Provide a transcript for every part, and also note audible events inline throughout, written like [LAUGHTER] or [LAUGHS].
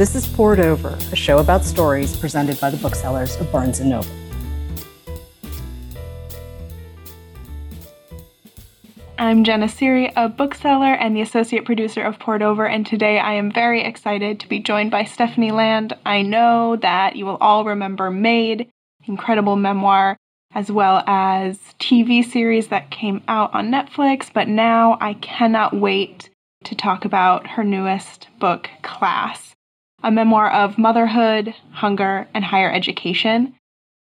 This is Poured Over, a show about stories presented by the booksellers of Barnes & Noble. I'm Jenna Seery, a bookseller and the associate producer of Poured Over, and today I am very excited to be joined by Stephanie Land. I know that you will all remember Maid, incredible memoir, as well as TV series that came out on Netflix, but now I cannot wait to talk about her newest book, Class, a memoir of motherhood, hunger, and higher education.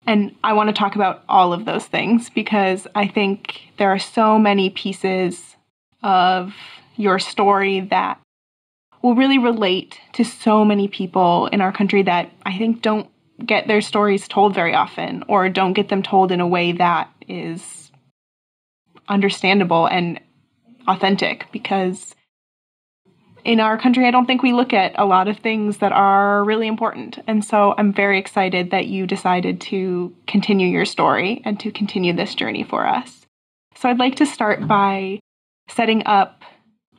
And I want to talk about all of those things because I think there are so many pieces of your story that will really relate to so many people in our country that I think don't get their stories told very often or don't get them told in a way that is understandable and authentic because in our country, I don't think we look at a lot of things that are really important. And so I'm very excited that you decided to continue your story and to continue this journey for us. So I'd like to start by setting up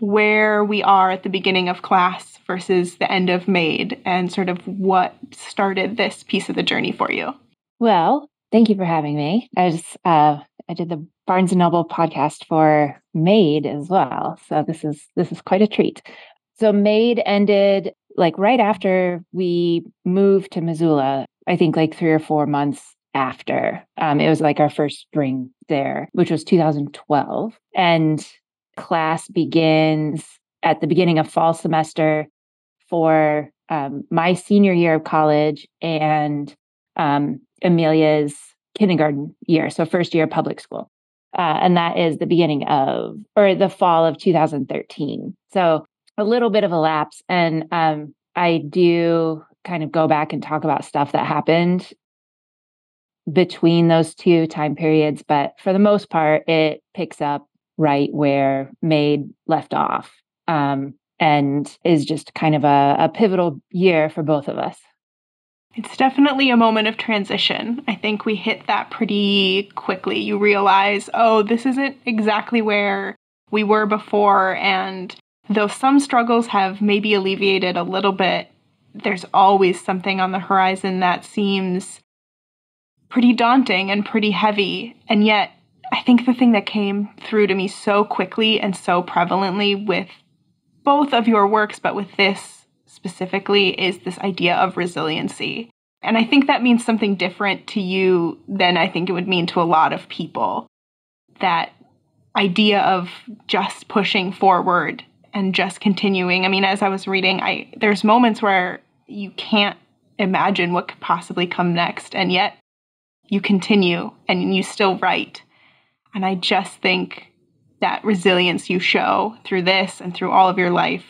where we are at the beginning of class versus the end of Maid and sort of what started this piece of the journey for you. Well, thank you for having me. I just uh, I did the Barnes and Noble podcast for Maid as well, so this is this is quite a treat. So Maid ended like right after we moved to Missoula, I think like three or four months after. Um, it was like our first spring there, which was 2012. And class begins at the beginning of fall semester for um, my senior year of college and um, Amelia's kindergarten year, so first year of public school. Uh, and that is the beginning of, or the fall of 2013. So a little bit of a lapse. And um, I do kind of go back and talk about stuff that happened between those two time periods. But for the most part, it picks up right where Maid left off um, and is just kind of a, a pivotal year for both of us. It's definitely a moment of transition. I think we hit that pretty quickly. You realize, oh, this isn't exactly where we were before. And Though some struggles have maybe alleviated a little bit, there's always something on the horizon that seems pretty daunting and pretty heavy. And yet, I think the thing that came through to me so quickly and so prevalently with both of your works, but with this specifically, is this idea of resiliency. And I think that means something different to you than I think it would mean to a lot of people. That idea of just pushing forward and just continuing. I mean, as I was reading, I there's moments where you can't imagine what could possibly come next, and yet you continue and you still write. And I just think that resilience you show through this and through all of your life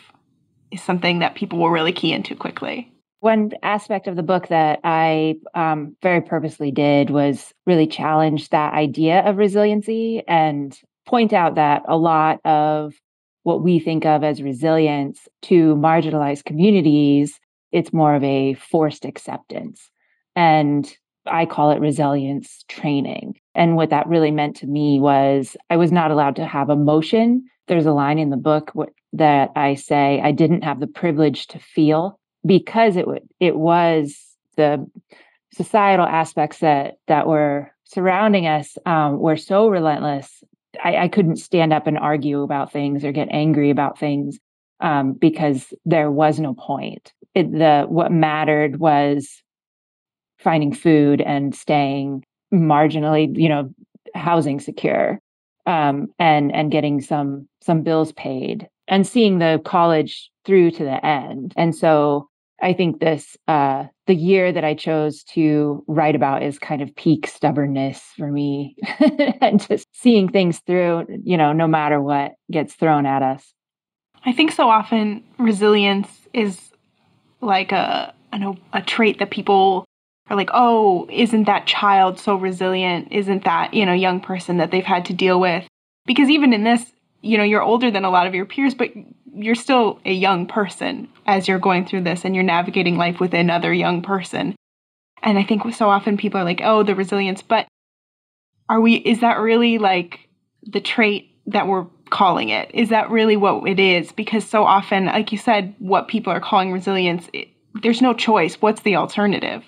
is something that people will really key into quickly. One aspect of the book that I um, very purposely did was really challenge that idea of resiliency and point out that a lot of what we think of as resilience to marginalized communities, it's more of a forced acceptance. And I call it resilience training. And what that really meant to me was I was not allowed to have emotion. There's a line in the book that I say I didn't have the privilege to feel because it it was the societal aspects that that were surrounding us um, were so relentless I, I couldn't stand up and argue about things or get angry about things um, because there was no point. It, the what mattered was finding food and staying marginally, you know, housing secure, um, and and getting some some bills paid and seeing the college through to the end. And so I think this uh, the year that I chose to write about is kind of peak stubbornness for me, [LAUGHS] and just seeing things through, you know, no matter what gets thrown at us. I think so often resilience is like a a, a trait that people are like, oh, isn't that child so resilient? Isn't that you know young person that they've had to deal with? Because even in this, you know, you're older than a lot of your peers, but you're still a young person as you're going through this and you're navigating life with another young person. And I think so often people are like, oh, the resilience, but are we, is that really like the trait that we're calling it? Is that really what it is? Because so often, like you said, what people are calling resilience, it, there's no choice. What's the alternative?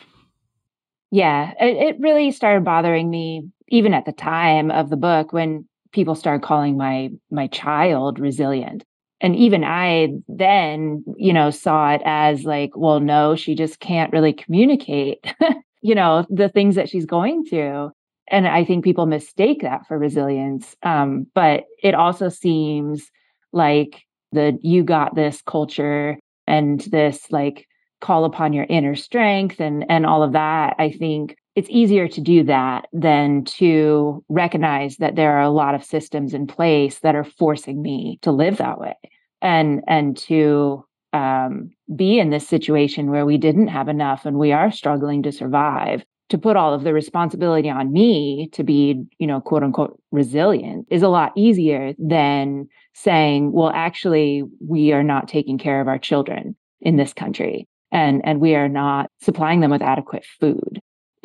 Yeah, it, it really started bothering me even at the time of the book when people started calling my my child resilient and even i then you know saw it as like well no she just can't really communicate [LAUGHS] you know the things that she's going through. And i think people mistake that for resilience um, but it also seems like the you got this culture and this like call upon your inner strength and and all of that i think it's easier to do that than to recognize that there are a lot of systems in place that are forcing me to live that way and and to um, be in this situation where we didn't have enough and we are struggling to survive to put all of the responsibility on me to be you know quote unquote resilient is a lot easier than saying well actually we are not taking care of our children in this country and and we are not supplying them with adequate food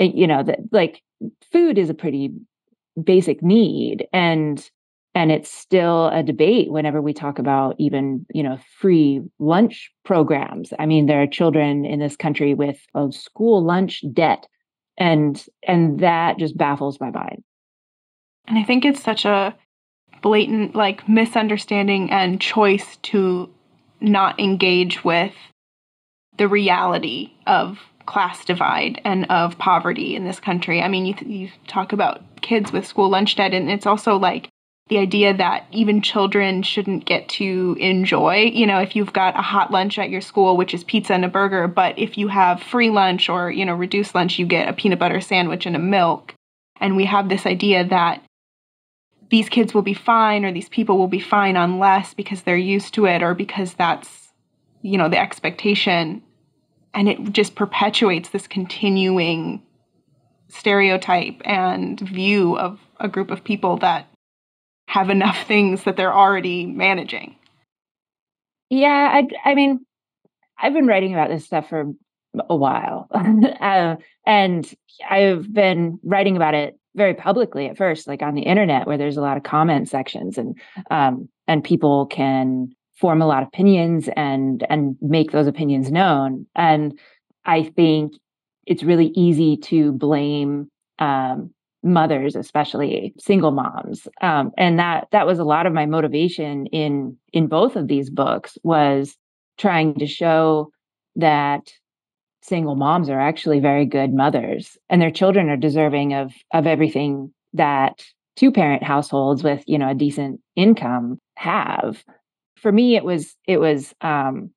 you know that like food is a pretty basic need and and it's still a debate whenever we talk about even you know free lunch programs. I mean there are children in this country with a school lunch debt and and that just baffles my mind. And i think it's such a blatant like misunderstanding and choice to not engage with the reality of class divide and of poverty in this country. I mean, you, you talk about kids with school lunch debt, and it's also like the idea that even children shouldn't get to enjoy. You know, if you've got a hot lunch at your school, which is pizza and a burger, but if you have free lunch or, you know, reduced lunch, you get a peanut butter sandwich and a milk. And we have this idea that these kids will be fine or these people will be fine unless because they're used to it or because that's, you know, the expectation and it just perpetuates this continuing stereotype and view of a group of people that have enough [LAUGHS] things that they're already managing. Yeah, I, I mean, I've been writing about this stuff for a while, [LAUGHS] uh, and I've been writing about it very publicly at first, like on the internet, where there's a lot of comment sections, and um, and people can form a lot of opinions and and make those opinions known. And i think it's really easy to blame um, mothers especially single moms. Um, and that that was a lot of my motivation in in both of these books was trying to show that single moms are actually very good mothers and their children are deserving of of everything that two parent households with you know a decent income have for me it was it was um,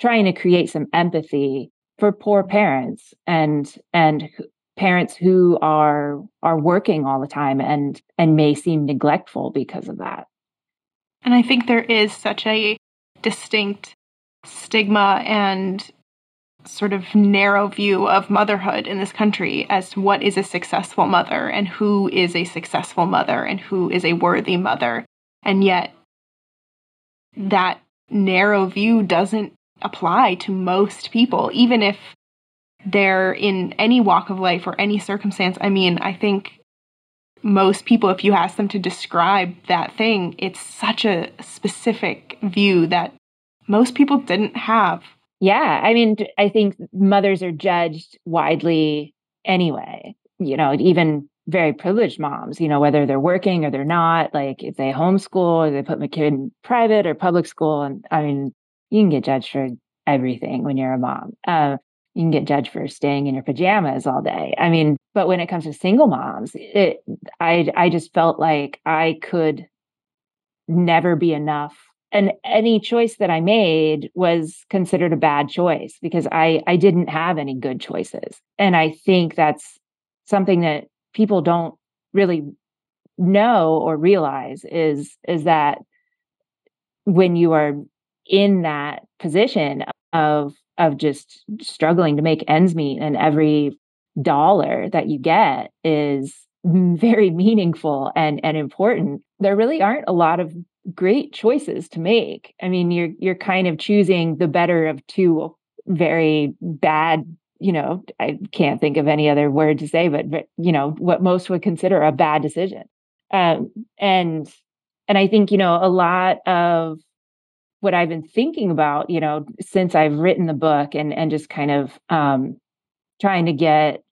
trying to create some empathy for poor parents and and parents who are are working all the time and and may seem neglectful because of that. And i think there is such a distinct stigma and sort of narrow view of motherhood in this country as to what is a successful mother and who is a successful mother and who is a worthy mother. And yet that narrow view doesn't apply to most people, even if they're in any walk of life or any circumstance. I mean, I think most people, if you ask them to describe that thing, it's such a specific view that most people didn't have. Yeah. I mean, I think mothers are judged widely anyway. You know, even very privileged moms, you know, whether they're working or they're not, like if they homeschool or they put my kid in private or public school. And I mean, you can get judged for everything when you're a mom. Uh, you can get judged for staying in your pajamas all day. I mean, but when it comes to single moms, it I I just felt like I could never be enough. And any choice that I made was considered a bad choice because I I didn't have any good choices. And I think that's something that people don't really know or realize is is that when you are in that position of of just struggling to make ends meet and every dollar that you get is [LAUGHS] very meaningful and and important there really aren't a lot of great choices to make. I mean you're you're kind of choosing the better of two very bad you know, I can't think of any other word to say, but, you know, what most would consider a bad decision. Um, and and I think you know a lot of what I've been thinking about, you know, since I've written the book and and just kind of um, trying to get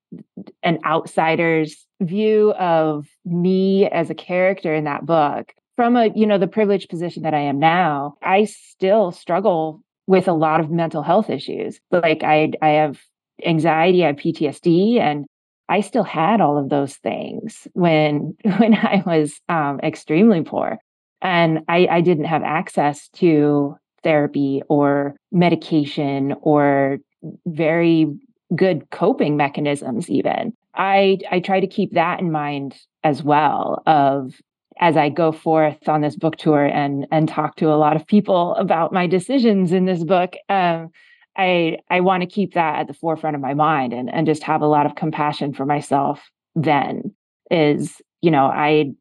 an outsider's view of me as a character in that book from a you know the privileged position that I am now, I still struggle with a lot of mental health issues. Like I I have anxiety, I have PTSD, and I still had all of those things when [LAUGHS] when I was um, extremely poor, and I, I didn't have access to therapy or medication or very good coping mechanisms. Even I I try to keep that in mind as well. Of as I go forth on this book tour and and talk to a lot of people about my decisions in this book, um, I I want to keep that at the forefront of my mind and and just have a lot of compassion for myself. Then is you know I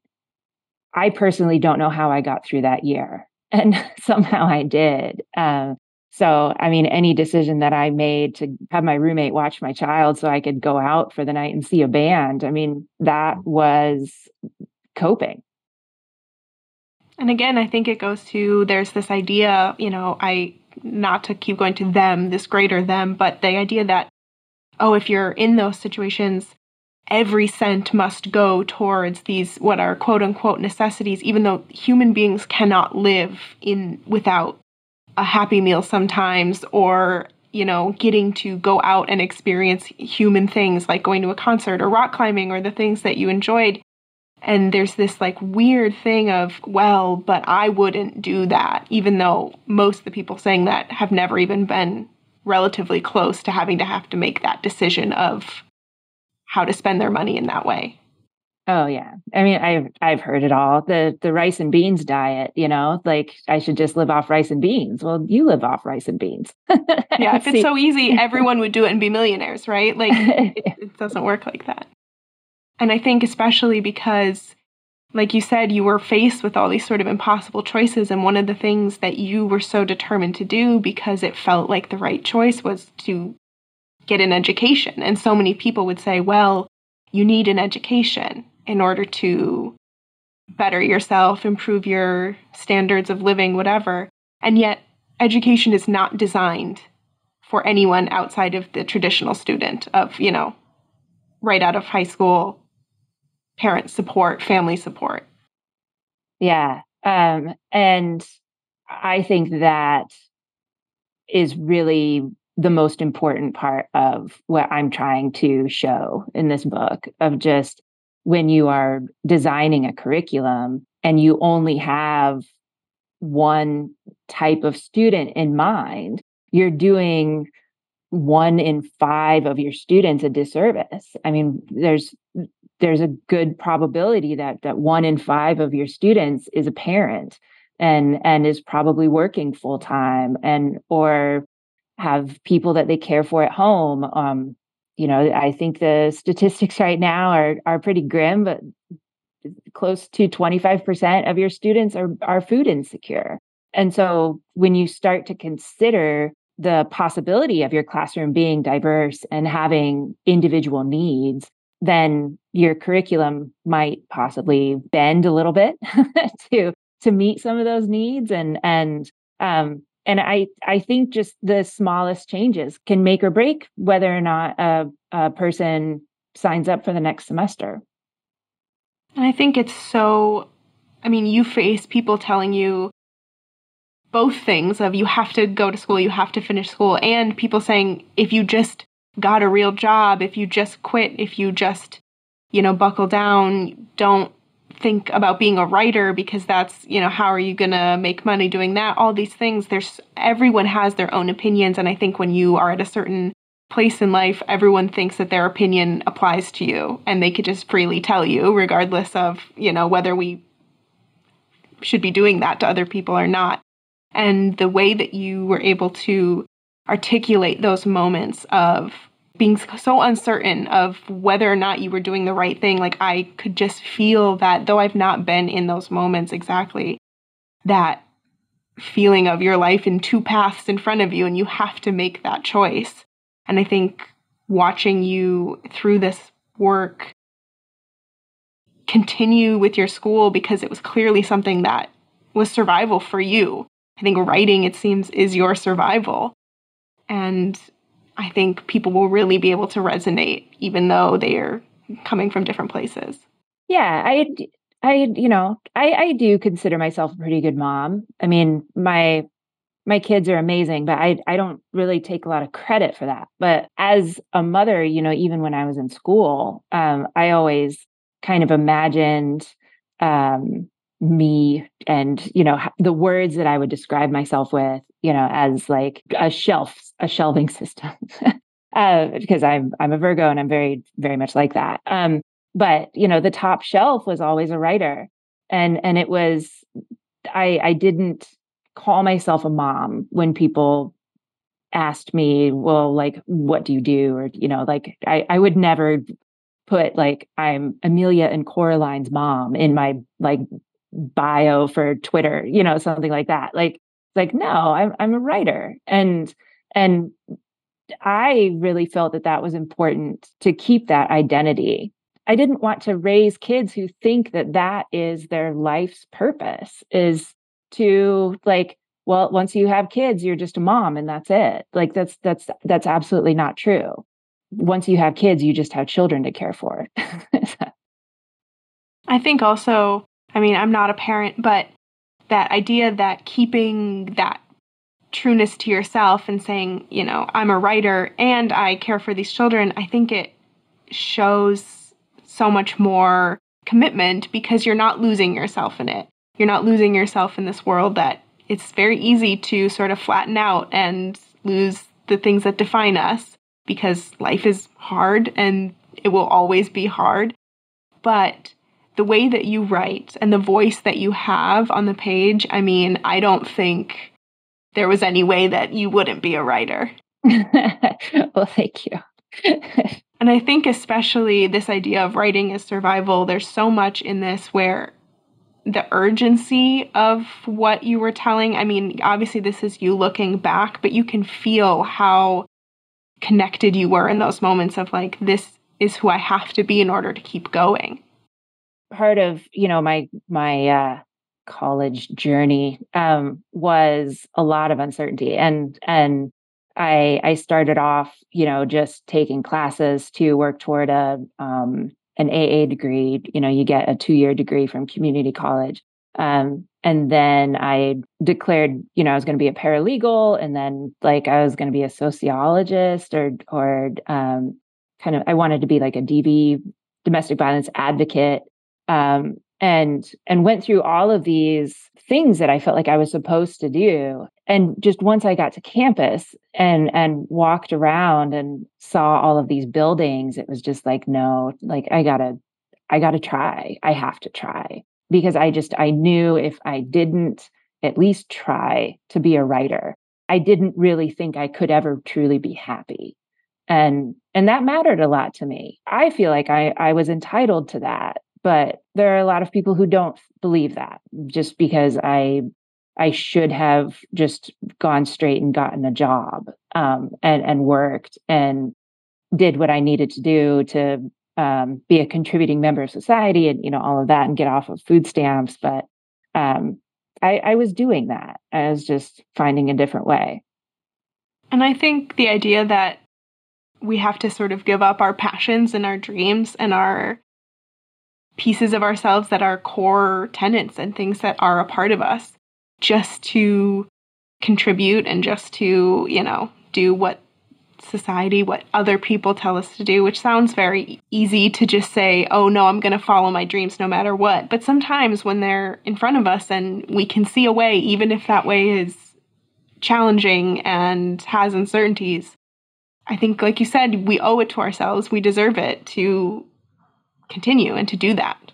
I personally don't know how I got through that year, [LAUGHS] and [LAUGHS] somehow I did. Um, so, I mean, any decision that I made to have my roommate watch my child so I could go out for the night and see a band, I mean, that was coping. And again, I think it goes to there's this idea, you know, I not to keep going to them, this greater them, but the idea that, oh, if you're in those situations, every cent must go towards these what are quote unquote necessities, even though human beings cannot live in without a happy meal sometimes or you know, getting to go out and experience human things like going to a concert or rock climbing or the things that you enjoyed and there's this like weird thing of, well, but I wouldn't do that, even though most of the people saying that have never even been relatively close to having to have to make that decision of how to spend their money in that way. Oh yeah. I mean, I've I've heard it all. The the rice and beans diet, you know, like I should just live off rice and beans. Well, you live off rice and beans. yeah, if [LAUGHS] it's so easy, [LAUGHS] everyone would do it and be millionaires, right? Like [LAUGHS] it, it doesn't work like that. And I think, especially because, like you said, you were faced with all these sort of impossible choices. And one of the things that you were so determined to do because it felt like the right choice was to get an education. And so many people would say, well, you need an education in order to better yourself, improve your standards of living, whatever. And yet, education is not designed for anyone outside of the traditional student of, you know, right out of high school parent support, family support. Yeah. Um, and I think that is really the most important part of what I'm trying to show in this book of just when you are designing a curriculum and you only have one type of student in mind, you're doing one in five of your students a disservice. I mean, there's there's a good probability that that one in five of your students is a parent and and is probably working full time and or have people that they care for at home. Um you know i think the statistics [LAUGHS] right now are are pretty grim but close to 25% of your students are are food insecure. And so when you start to consider the possibility of your classroom being diverse and having individual needs then your curriculum might possibly bend a little bit [LAUGHS] to to meet some of those needs and and um and i i think just the smallest changes can make or break whether or not a, a person signs up for the next semester. And i think it's so i mean you face people telling you both things of you have to go to school you have to finish school and people saying if you just got a real job, if you just quit, if you just, you know, buckle down, don't think about being a writer because that's, you know, how are you going to make money doing that? All these things, there's everyone has their own opinions and I think when you are at a certain place in life, everyone thinks that their opinion applies to you and they could just freely tell you regardless of, you know, whether we should be doing that to other people or not. And the way that you were able to articulate those moments of being so uncertain of whether or not you were doing the right thing. Like I could just feel that, though I've not been in those moments exactly, that feeling of your life in two paths in front of you and you have to make that choice. And I think watching you through this work continue with your school because it was clearly something that was survival for you I think writing, it seems, is your survival. And I think people will really be able to resonate, even though they are coming from different places. Yeah, I, I, you know, I, I do consider myself a pretty good mom. I mean, my my kids are amazing, but I I don't really take a lot of credit for that. But as a mother, you know, even when I was in school, um, I always kind of imagined um, me and you know the words that I would describe myself with, you know, as like a shelf, a shelving [LAUGHS] system. uh, because I'm I'm a Virgo and I'm very very much like that. Um, but you know, the top shelf was always a writer, and and it was I I didn't call myself a mom when people asked me, well, like, what do you do? Or, you know, like I, I would never put like I'm Amelia and Coraline's mom in my like bio for Twitter, you know, something like that. Like, like, no, I'm I'm a writer. And and I really felt that that was important to keep that identity. I didn't want to raise kids who think that that is their life's purpose is to like well once you have kids you're just a mom and that's it like that's that's that's absolutely not true once you have kids you just have children to care for [LAUGHS] i think also i mean i'm not a parent but that idea that keeping that trueness to yourself and saying you know i'm a writer and i care for these children i think it shows so much more commitment because you're not losing yourself in it you're not losing yourself in this world that it's very easy to sort of flatten out and lose the things that define us because life is hard and it will always be hard. But the way that you write and the voice that you have on the page, I mean, I don't think there was any way that you wouldn't be a writer. [LAUGHS] well, thank you. [LAUGHS] and I think, especially this idea of writing as survival, there's so much in this where the urgency of what you were telling. I mean, obviously, this is you looking back, but you can feel how connected you were in those moments of like, this is who I have to be in order to keep going. Part of, you know, my, my, uh, college journey um, was a lot of uncertainty and and I I started off you know just taking classes to work toward a um, an AA degree. You know, you get a two year degree from community college. Um, and then I declared, you know, I was going to be a paralegal, and then like I was going to be a sociologist, or or um, kind of I wanted to be like a DV domestic violence advocate, um, and and went through all of these things that I felt like I was supposed to do. And just once I got to campus and and walked around and saw all of these buildings, it was just like, no, like I gotta, I gotta try. I have to try. Because I just I knew if I didn't at least try to be a writer, I didn't really think I could ever truly be happy. And and that mattered a lot to me. I feel like I I was entitled to that but there are a lot of people who don't believe that just because I I should have just gone straight and gotten a job um, and and worked and did what I needed to do to um, be a contributing member of society and you know all of that and get off of food stamps. But um, I, I was doing that. I was just finding a different way. And I think the idea that we have to sort of give up our passions and our dreams and our pieces of ourselves that are core tenants and things that are a part of us just to contribute and just to, you know, do what society, what other people tell us to do, which sounds very easy to just say, oh no, I'm going to follow my dreams no matter what. But sometimes when they're in front of us and we can see a way, even if that way is challenging and has uncertainties, I think, like you said, we owe it to ourselves. We deserve it to continue and to do that.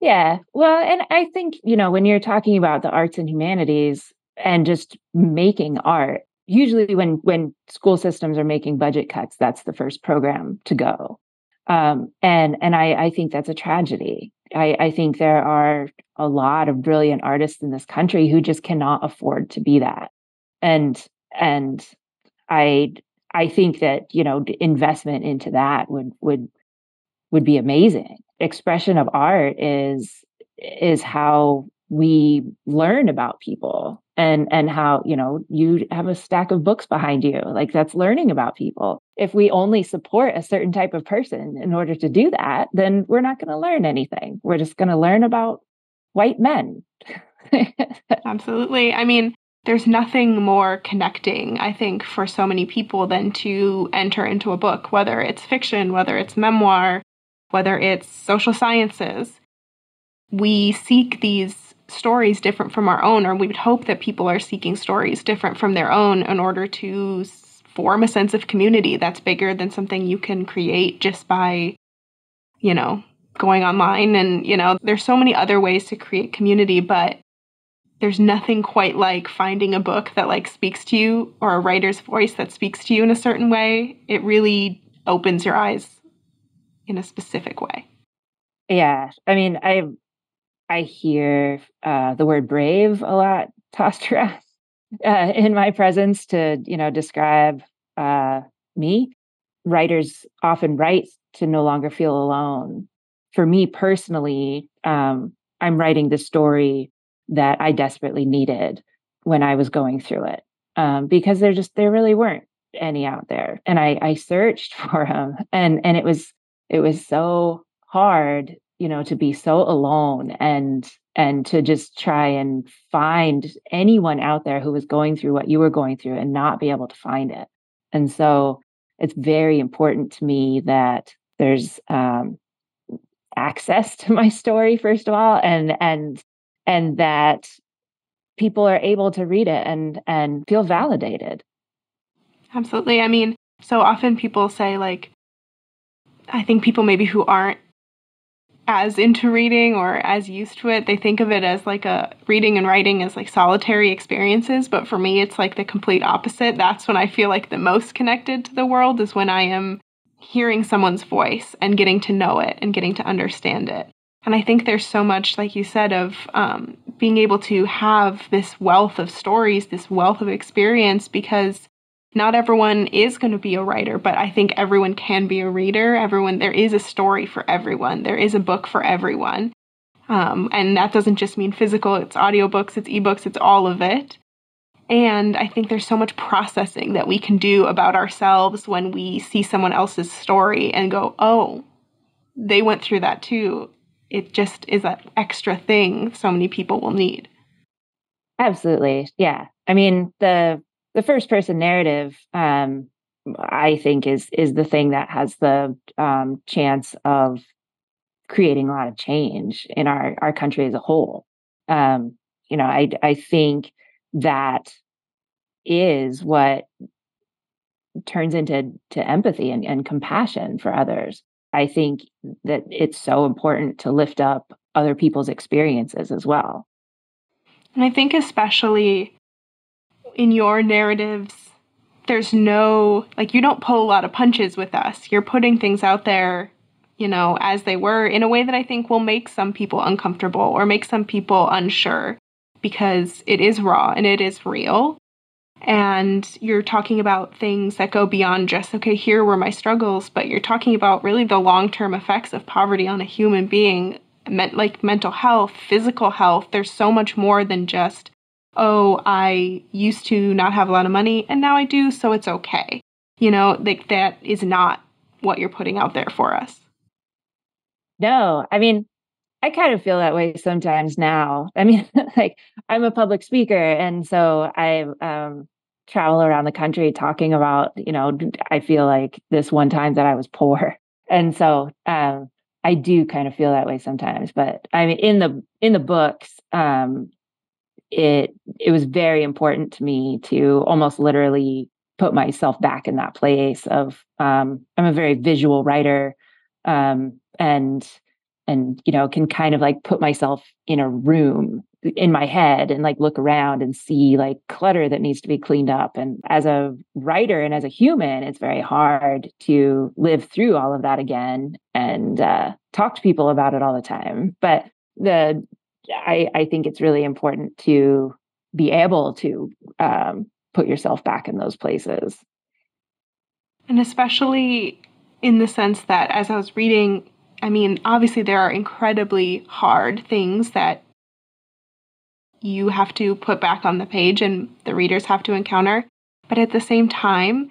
Yeah. Well, and I think, you know, when you're talking about the arts and humanities and just making art, usually when when school systems are making budget cuts, that's the first program to go. Um, and and I, I think that's a tragedy. I, I think there are a lot of brilliant artists in this country who just cannot afford to be that. And and I I think that, you know, investment into that would would would be amazing. Expression of art is is how we learn about people and and how you know you have a stack of books behind you like that's learning about people. If we only support a certain type of person in order to do that then we're not going to learn anything. We're just going to learn about white men. [LAUGHS] Absolutely. I mean there's nothing more connecting i think for so many people than to enter into a book whether it's fiction whether it's memoir whether it's social sciences we seek these stories different from our own, or we would hope that people are seeking stories different from their own in order to form a sense of community that's bigger than something you can create just by, you know, going online. And, you know, there's so many other ways to create community, but there's nothing quite like finding a book that like speaks to you or a writer's voice that speaks to you in a certain way. It really opens your eyes in a specific way. Yeah. I mean, I I hear uh, the word brave a lot [LAUGHS] tossed around uh, in my presence to, you know, describe uh, me. Writers often write to no longer feel alone. For me personally, um, I'm writing the story that I desperately needed when I was going through it um, because there just there really weren't any out there, and I I searched [LAUGHS] for them, and and it was it was so hard you know to be so alone and and to just try and find anyone out there who was going through what you were going through and not be able to find it. And so it's very important to me that there's um, access to my story first of all and and and that people are able to read it and and feel validated. Absolutely. I mean so often people say like i think people maybe who aren't as into reading or as used to it. They think of it as like a reading and writing as like solitary experiences, but for me it's like the complete opposite. That's when I feel like the most connected to the world is when I am hearing someone's voice and getting to know it and getting to understand it. And I think there's so much, like you said, of um, being able to have this wealth of stories, this wealth of experience, because not everyone is going to be a writer, but I think everyone can be a reader. Everyone, there is a story for everyone. There is a book for everyone. Um, and that doesn't just mean physical, it's audiobooks, it's ebooks, it's all of it. And I think there's so much processing that we can do about ourselves when we see someone else's story and go, oh, they went through that too. It just is that extra thing so many people will need. Absolutely. Yeah. I mean, the the first person narrative um, i think is is the thing that has the um, chance of creating a lot of change in our our country as a whole. Um, you know i i think that is what turns into to empathy and, and compassion for others. I think that it's so important to lift up other people's experiences as well. And i think especially in your narratives, there's no, like, you don't pull a lot of punches with us. You're putting things out there, you know, as they were in a way that I think will make some people uncomfortable or make some people unsure because it is raw and it is real. And you're talking about things that go beyond just, okay, here were my struggles, but you're talking about really the long term effects of poverty on a human being, like mental health, physical health. There's so much more than just oh, I used to not have a lot of money and now I do, so it's okay. You know, like that is not what you're putting out there for us. No, I mean, I kind of feel that way sometimes now. I mean, [LAUGHS] like I'm a public speaker, and so I um, travel around the country talking about, you know, I feel like this one time that I was poor, [LAUGHS] and so um, I do kind of feel that way sometimes. But I mean, in the in the books, um, it it was very important to me to almost literally put myself back in that place of um, I'm a very visual writer um, and and you know can kind of like put myself in a room in my head and like look around and see like clutter that needs to be cleaned up. And as a writer and as a human it's very hard to live through all of that again and uh, talk to people about it all the time. But the I, I think it's really important to be able to um, put yourself back in those places. And especially in the sense that as I was reading, I mean, obviously there are incredibly hard things that you have to put back on the page and the readers have to encounter. But at the same time,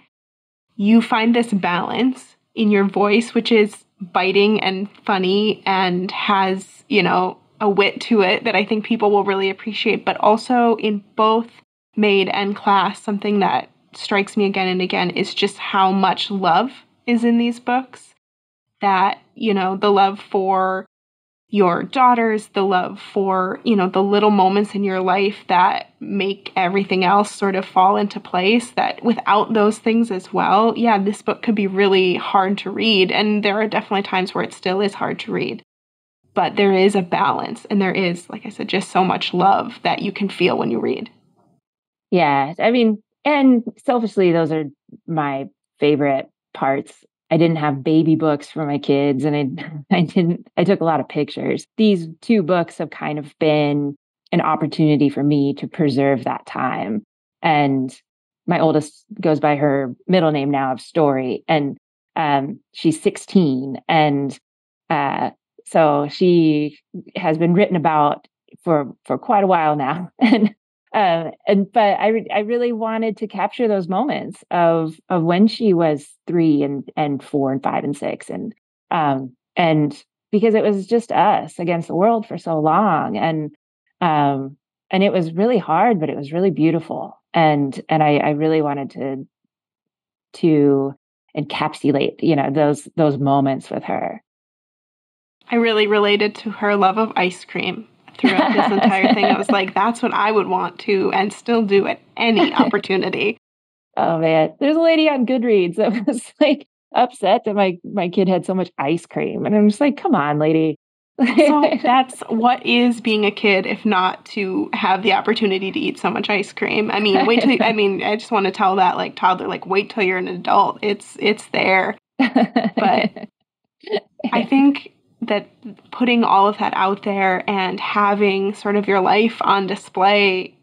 you find this balance in your voice, which is biting and funny and has, you know, a wit to it that I think people will really appreciate. But also in both Maid and Class, something that strikes me again and again is just how much love is in these books. That, you know, the love for your daughters, the love for, you know, the little moments in your life that make everything else sort of fall into place. That without those things as well, yeah, this book could be really hard to read. And there are definitely times where it still is hard to read. But there is a balance and there is, like I said, just so much love that you can feel when you read. Yeah. I mean, and selfishly, those are my favorite parts I didn't have baby books for my kids and I [LAUGHS] I didn't I took a lot of pictures. These two books have kind of been an opportunity for me to preserve that time. And my oldest goes by her middle name now of Story and um, she's 16 and uh, so she has been written about for for quite a while now [LAUGHS] and uh, and but I I really wanted to capture those moments of of when she was three and and four and five and six and um and because it was just us against the world for so long and um and it was really hard but it was really beautiful and and I I really wanted to to encapsulate you know those those moments with her. I really related to her love of ice cream throughout this [LAUGHS] entire thing. I was like, that's what I would want to and still do at any [LAUGHS] opportunity. Oh man, there's a lady on Goodreads that [LAUGHS] was like upset that my my kid had so much ice cream, and I'm just like, come on, lady. so that's what is being a kid if not to have the opportunity to eat so much ice cream. I mean, wait till I mean, I just want to tell that like toddler like wait till you're an adult. It's it's there. But I think that putting all of that out there and having sort of your life on display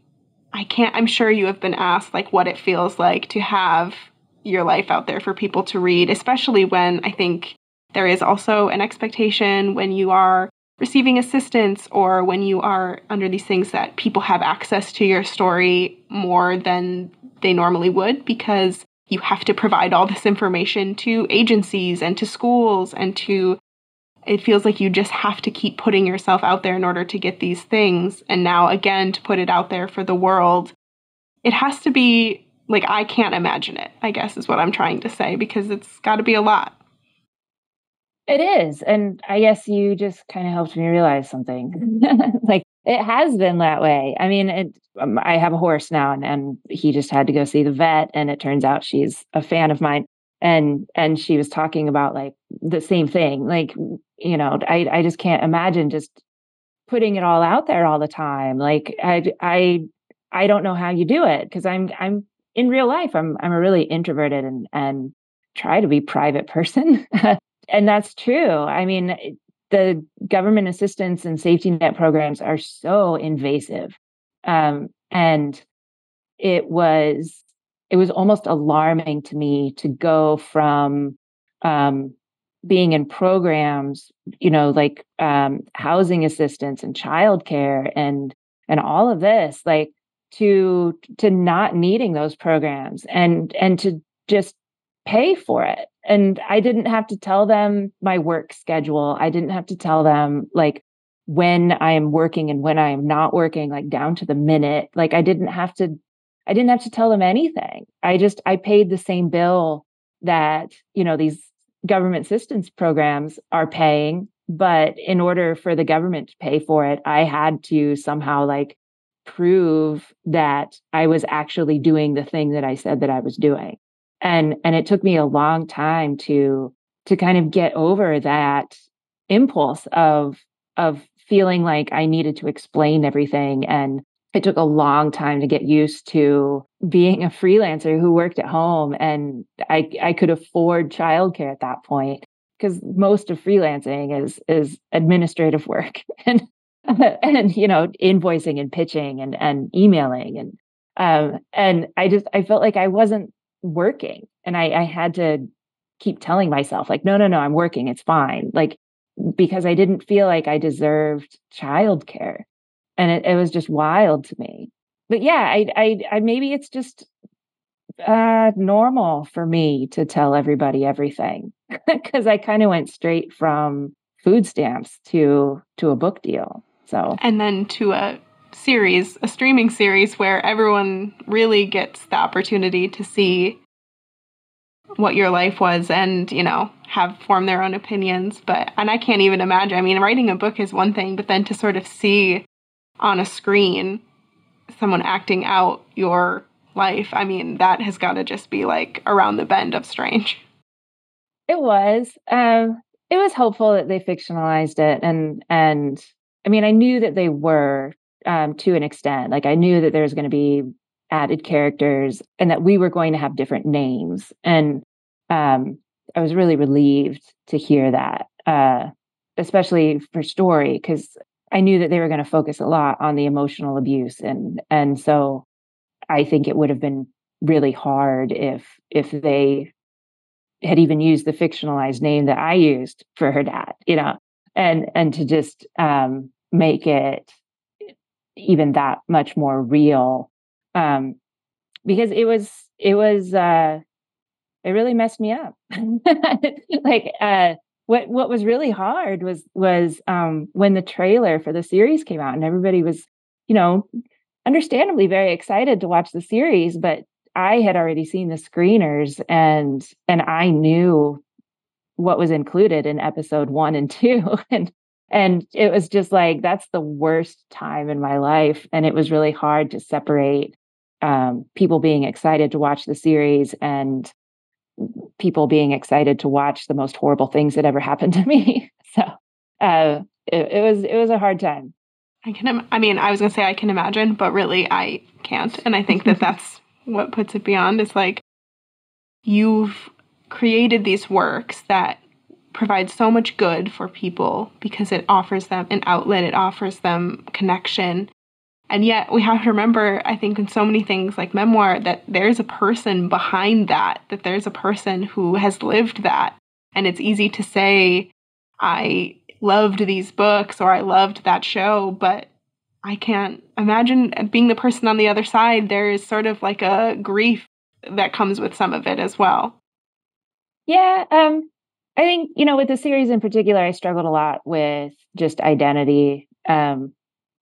i can't i'm sure you have been asked like what it feels like to have your life out there for people to read especially when i think there is also an expectation when you are receiving assistance or when you are under these things that people have access to your story more than they normally would because you have to provide all this information to agencies and to schools and to it feels like you just have to keep putting yourself out there in order to get these things. And now, again, to put it out there for the world, it has to be like I can't imagine it, I guess is what I'm trying to say, because it's got to be a lot. It is. And I guess you just kind of helped me realize something. [LAUGHS] like it has been that way. I mean, it, um, I have a horse now, and, and he just had to go see the vet. And it turns out she's a fan of mine and and she was talking about like the same thing like you know i i just can't imagine just putting it all out there all the time. Like i i i don't know how you do it because i'm i'm in real life i'm i'm a really introverted and and try to be private person. [LAUGHS] And that's true. I mean the government assistance and safety net programs are so invasive. Um, and it was it was almost alarming to me to go from um, being in programs, you know, like um, housing assistance and childcare and and all of this, like to to not needing those programs and and to just pay for it. And I didn't have to tell them my work schedule. I didn't have to tell them like when I am working and when I am not working, like down to the minute. Like I didn't have to I didn't have to tell them anything. I just I paid the same bill that, you know, these government assistance programs are paying, but in order for the government to pay for it, I had to somehow like prove that I was actually doing the thing that I said that I was doing. And and it took me a long time to to kind of get over that impulse of of feeling like I needed to explain everything and it took a long time to get used to being a freelancer who worked at home and I, I could afford childcare at that point because most of freelancing is is administrative [LAUGHS] work and and you know invoicing and pitching and and emailing and um and I just I felt like I wasn't working and I I had to keep telling myself like no no no I'm working it's fine like because I didn't feel like I deserved childcare and it, it was just wild to me. But yeah, I, I, I maybe it's just uh, normal for me to tell everybody everything [LAUGHS] because I kind of went straight from food stamps to to a book deal. So and then to a series, a streaming series where everyone really gets the opportunity to see what your life was and, you know, have formed their own opinions. But and I can't even imagine. I mean, writing a book is one thing, but then to sort of see on a screen someone acting out your life, I mean, that has got to just be like around the bend of strange. It was. Um, it was hopeful that they fictionalized it, and and I mean, I knew that they were um, to an extent. Like I knew that there was going to be added characters, and that we were going to have different names, and um, I was really relieved to hear that, uh, especially for story, because I knew that they were going to focus a lot on the emotional abuse, and and so I think it would have been really hard if if they had even used the fictionalized name that I used for her dad, you know, and and to just um, make it even that much more real, um, because it was it was uh, it really messed me up. [LAUGHS] like uh, what what was really hard was was um, when the trailer for the series came out and everybody was, you know, understandably very excited to watch the series, but I had already seen the screeners and and I knew what was included in episode 1 and 2 [LAUGHS] and and it was just like that's the worst time in my life. And it was really hard to separate um, people being excited to watch the series and people being excited to watch the most horrible things that ever happened to [LAUGHS] me so uh, it, it was it was a hard time I can. I mean, I was gonna say I can imagine, but really, I can't. And I think that [LAUGHS] that's what puts it beyond. Is like you've created these works that provide so much good for people because it offers them an outlet, it offers them connection. And yet, we have to remember, I think, in so many things like memoir, that there's a person behind that, that there's a person who has lived that. And it's easy to say, I loved these books or I loved that show, but I can't imagine being the person on the other side. There is sort of like a grief that comes with some of it as well. Yeah, um, I think you know with the series in particular, I struggled a lot with just identity. Um,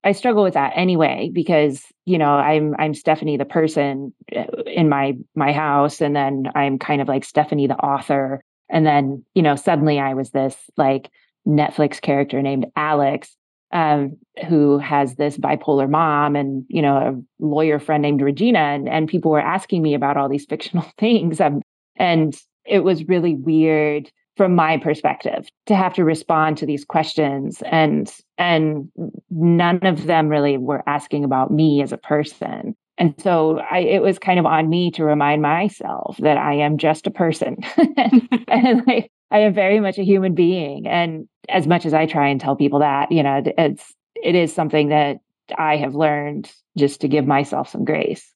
I struggle with that anyway because you know I'm I'm Stephanie the person uh, in my my house, and then I'm kind of like Stephanie the author, and then you know suddenly I was this like Netflix character named Alex, um, who has this bipolar mom and you know a lawyer friend named Regina, and and people were asking me about all these [LAUGHS] fictional things, um, and it was really weird from my perspective to have to respond to these questions. And and none of them really were asking about me as a person and so I, it was kind of on me to remind myself that I am just a person [LAUGHS] and, and [LAUGHS] like I am very much a human being. And as much as I try and tell people that, you know, it's it is something that I have learned just to give myself some grace.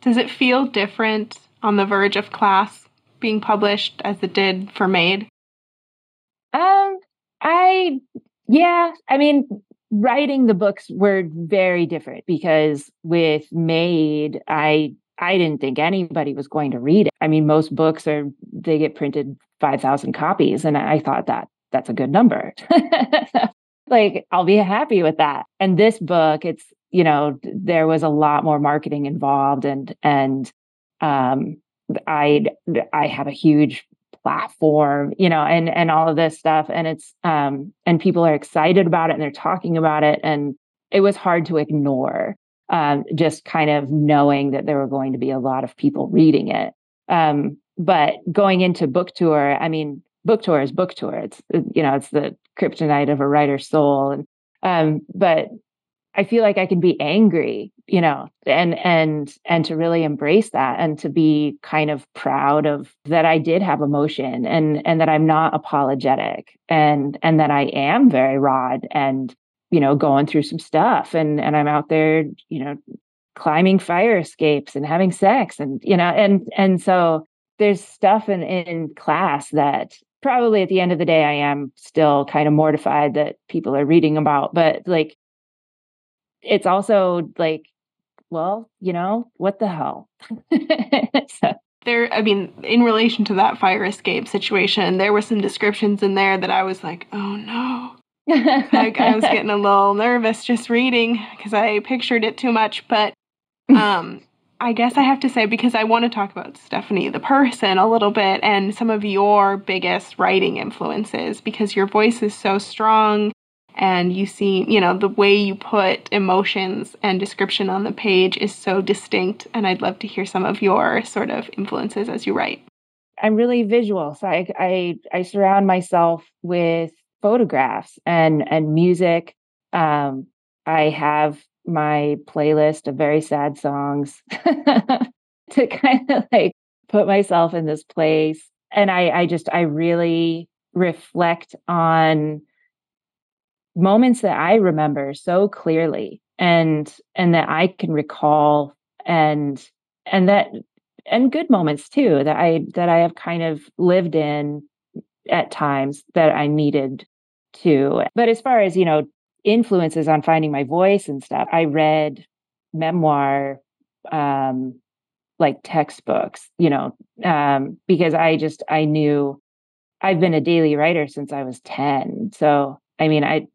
Does it feel different on the verge of class being published as it did for Maid Um, I yeah, I mean, writing the books were very different because with Maid, I I didn't think anybody was going to read it. I mean, most books are they get printed 5,000 copies and I thought that that's a good number. [LAUGHS] like I'll be happy with that. And this book, it's, you know, there was a lot more marketing involved and and um I I have a huge platform, you know, and and all of this stuff and it's um and people are excited about it and they're talking about it and it was hard to ignore um, just kind of knowing that there were going to be a lot of people reading it. Um, but going into book tour, I mean, book tour is book tour. It's you know, it's the kryptonite of a writer's soul. And um, but I feel like I can be angry, you know, and and and to really embrace that and to be kind of proud of that I did have emotion and and that I'm not apologetic and and that I am very raw and you know, going through some stuff and and I'm out there, you know, climbing fire escapes and having sex and you know, and and so there's stuff in in class that probably at the end of the day I am still kind of mortified that people are reading about, but like it's also like, well, you know, what the hell? [LAUGHS] so. There, I mean, in relation to that fire escape situation, there were some descriptions in there that I was like, oh no. I, I was getting a [LAUGHS] little nervous just reading because I pictured it too much. But um, I guess I have to say, because I want to talk about Stephanie, the person, a little bit and some of your biggest writing influences because your voice is so strong and you see, you know, the way you put emotions and description on the page is so distinct. And I'd love to hear some of your sort of influences as you write. I'm really visual. So I, I, I surround myself with photographs and, and music. Um, I have my playlist of very sad songs [LAUGHS] to kind of like put myself in this place. And I, I just, I really reflect on moments that I remember so clearly and, and that I can recall and, and that, and good moments too that I, that I have kind of lived in at times that I needed to. But as far as, you know, influences on finding my voice and stuff. I read memoir um like textbooks, you know, um because I just I knew I've been a daily writer since I was 10. So, I mean, I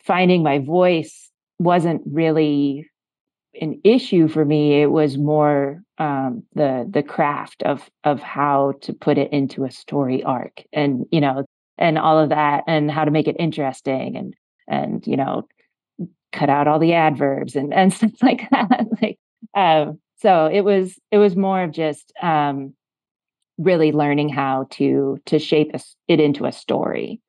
finding my voice wasn't really an issue for me. It was more um, the the craft of of how to put it into a story arc, and you know, and all of that, and how to make it interesting, and and you know cut out all the adverbs and and [LAUGHS] stuff like that [LAUGHS] like um so it was it was more of just um really learning how to to shape it into a story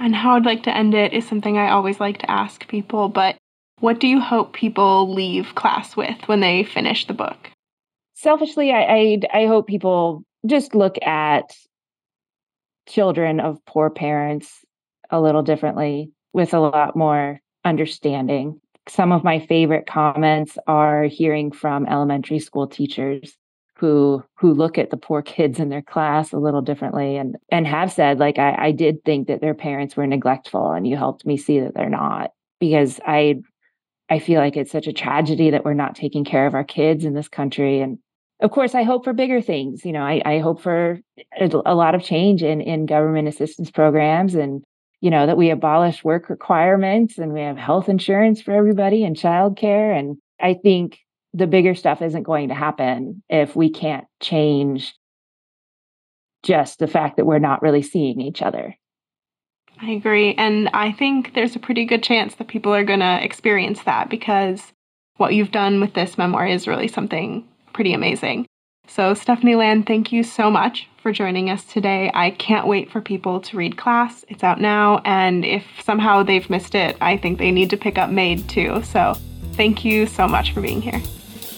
and how i'd like to end it is something i always like to ask people but what do you hope people leave class with when they finish the book selfishly i i, I hope people just look at children of poor parents a little differently with a lot more understanding. Some of my favorite comments are hearing from elementary school teachers who who look at the poor kids in their class a little differently and and have said like I, I did think that their parents were neglectful and you helped me see that they're not. Because I I feel like it's such a tragedy that we're not taking care of our kids in this country. And of course I hope for bigger things. You know I, I hope for a, lot of change in in government assistance programs and you know, that we abolish work requirements and we have health insurance for everybody and childcare. And I think the bigger stuff isn't going to happen if we can't change just the fact that we're not really seeing each other. I agree. And I think there's a pretty good chance that people are going to experience that because what you've done with this memoir is really something pretty amazing. So, Stephanie Land, thank you so much for joining us today. I can't wait for people to read Class. It's out now, and if somehow they've missed it, I think they need to pick up Maid too. So, thank you so much for being here.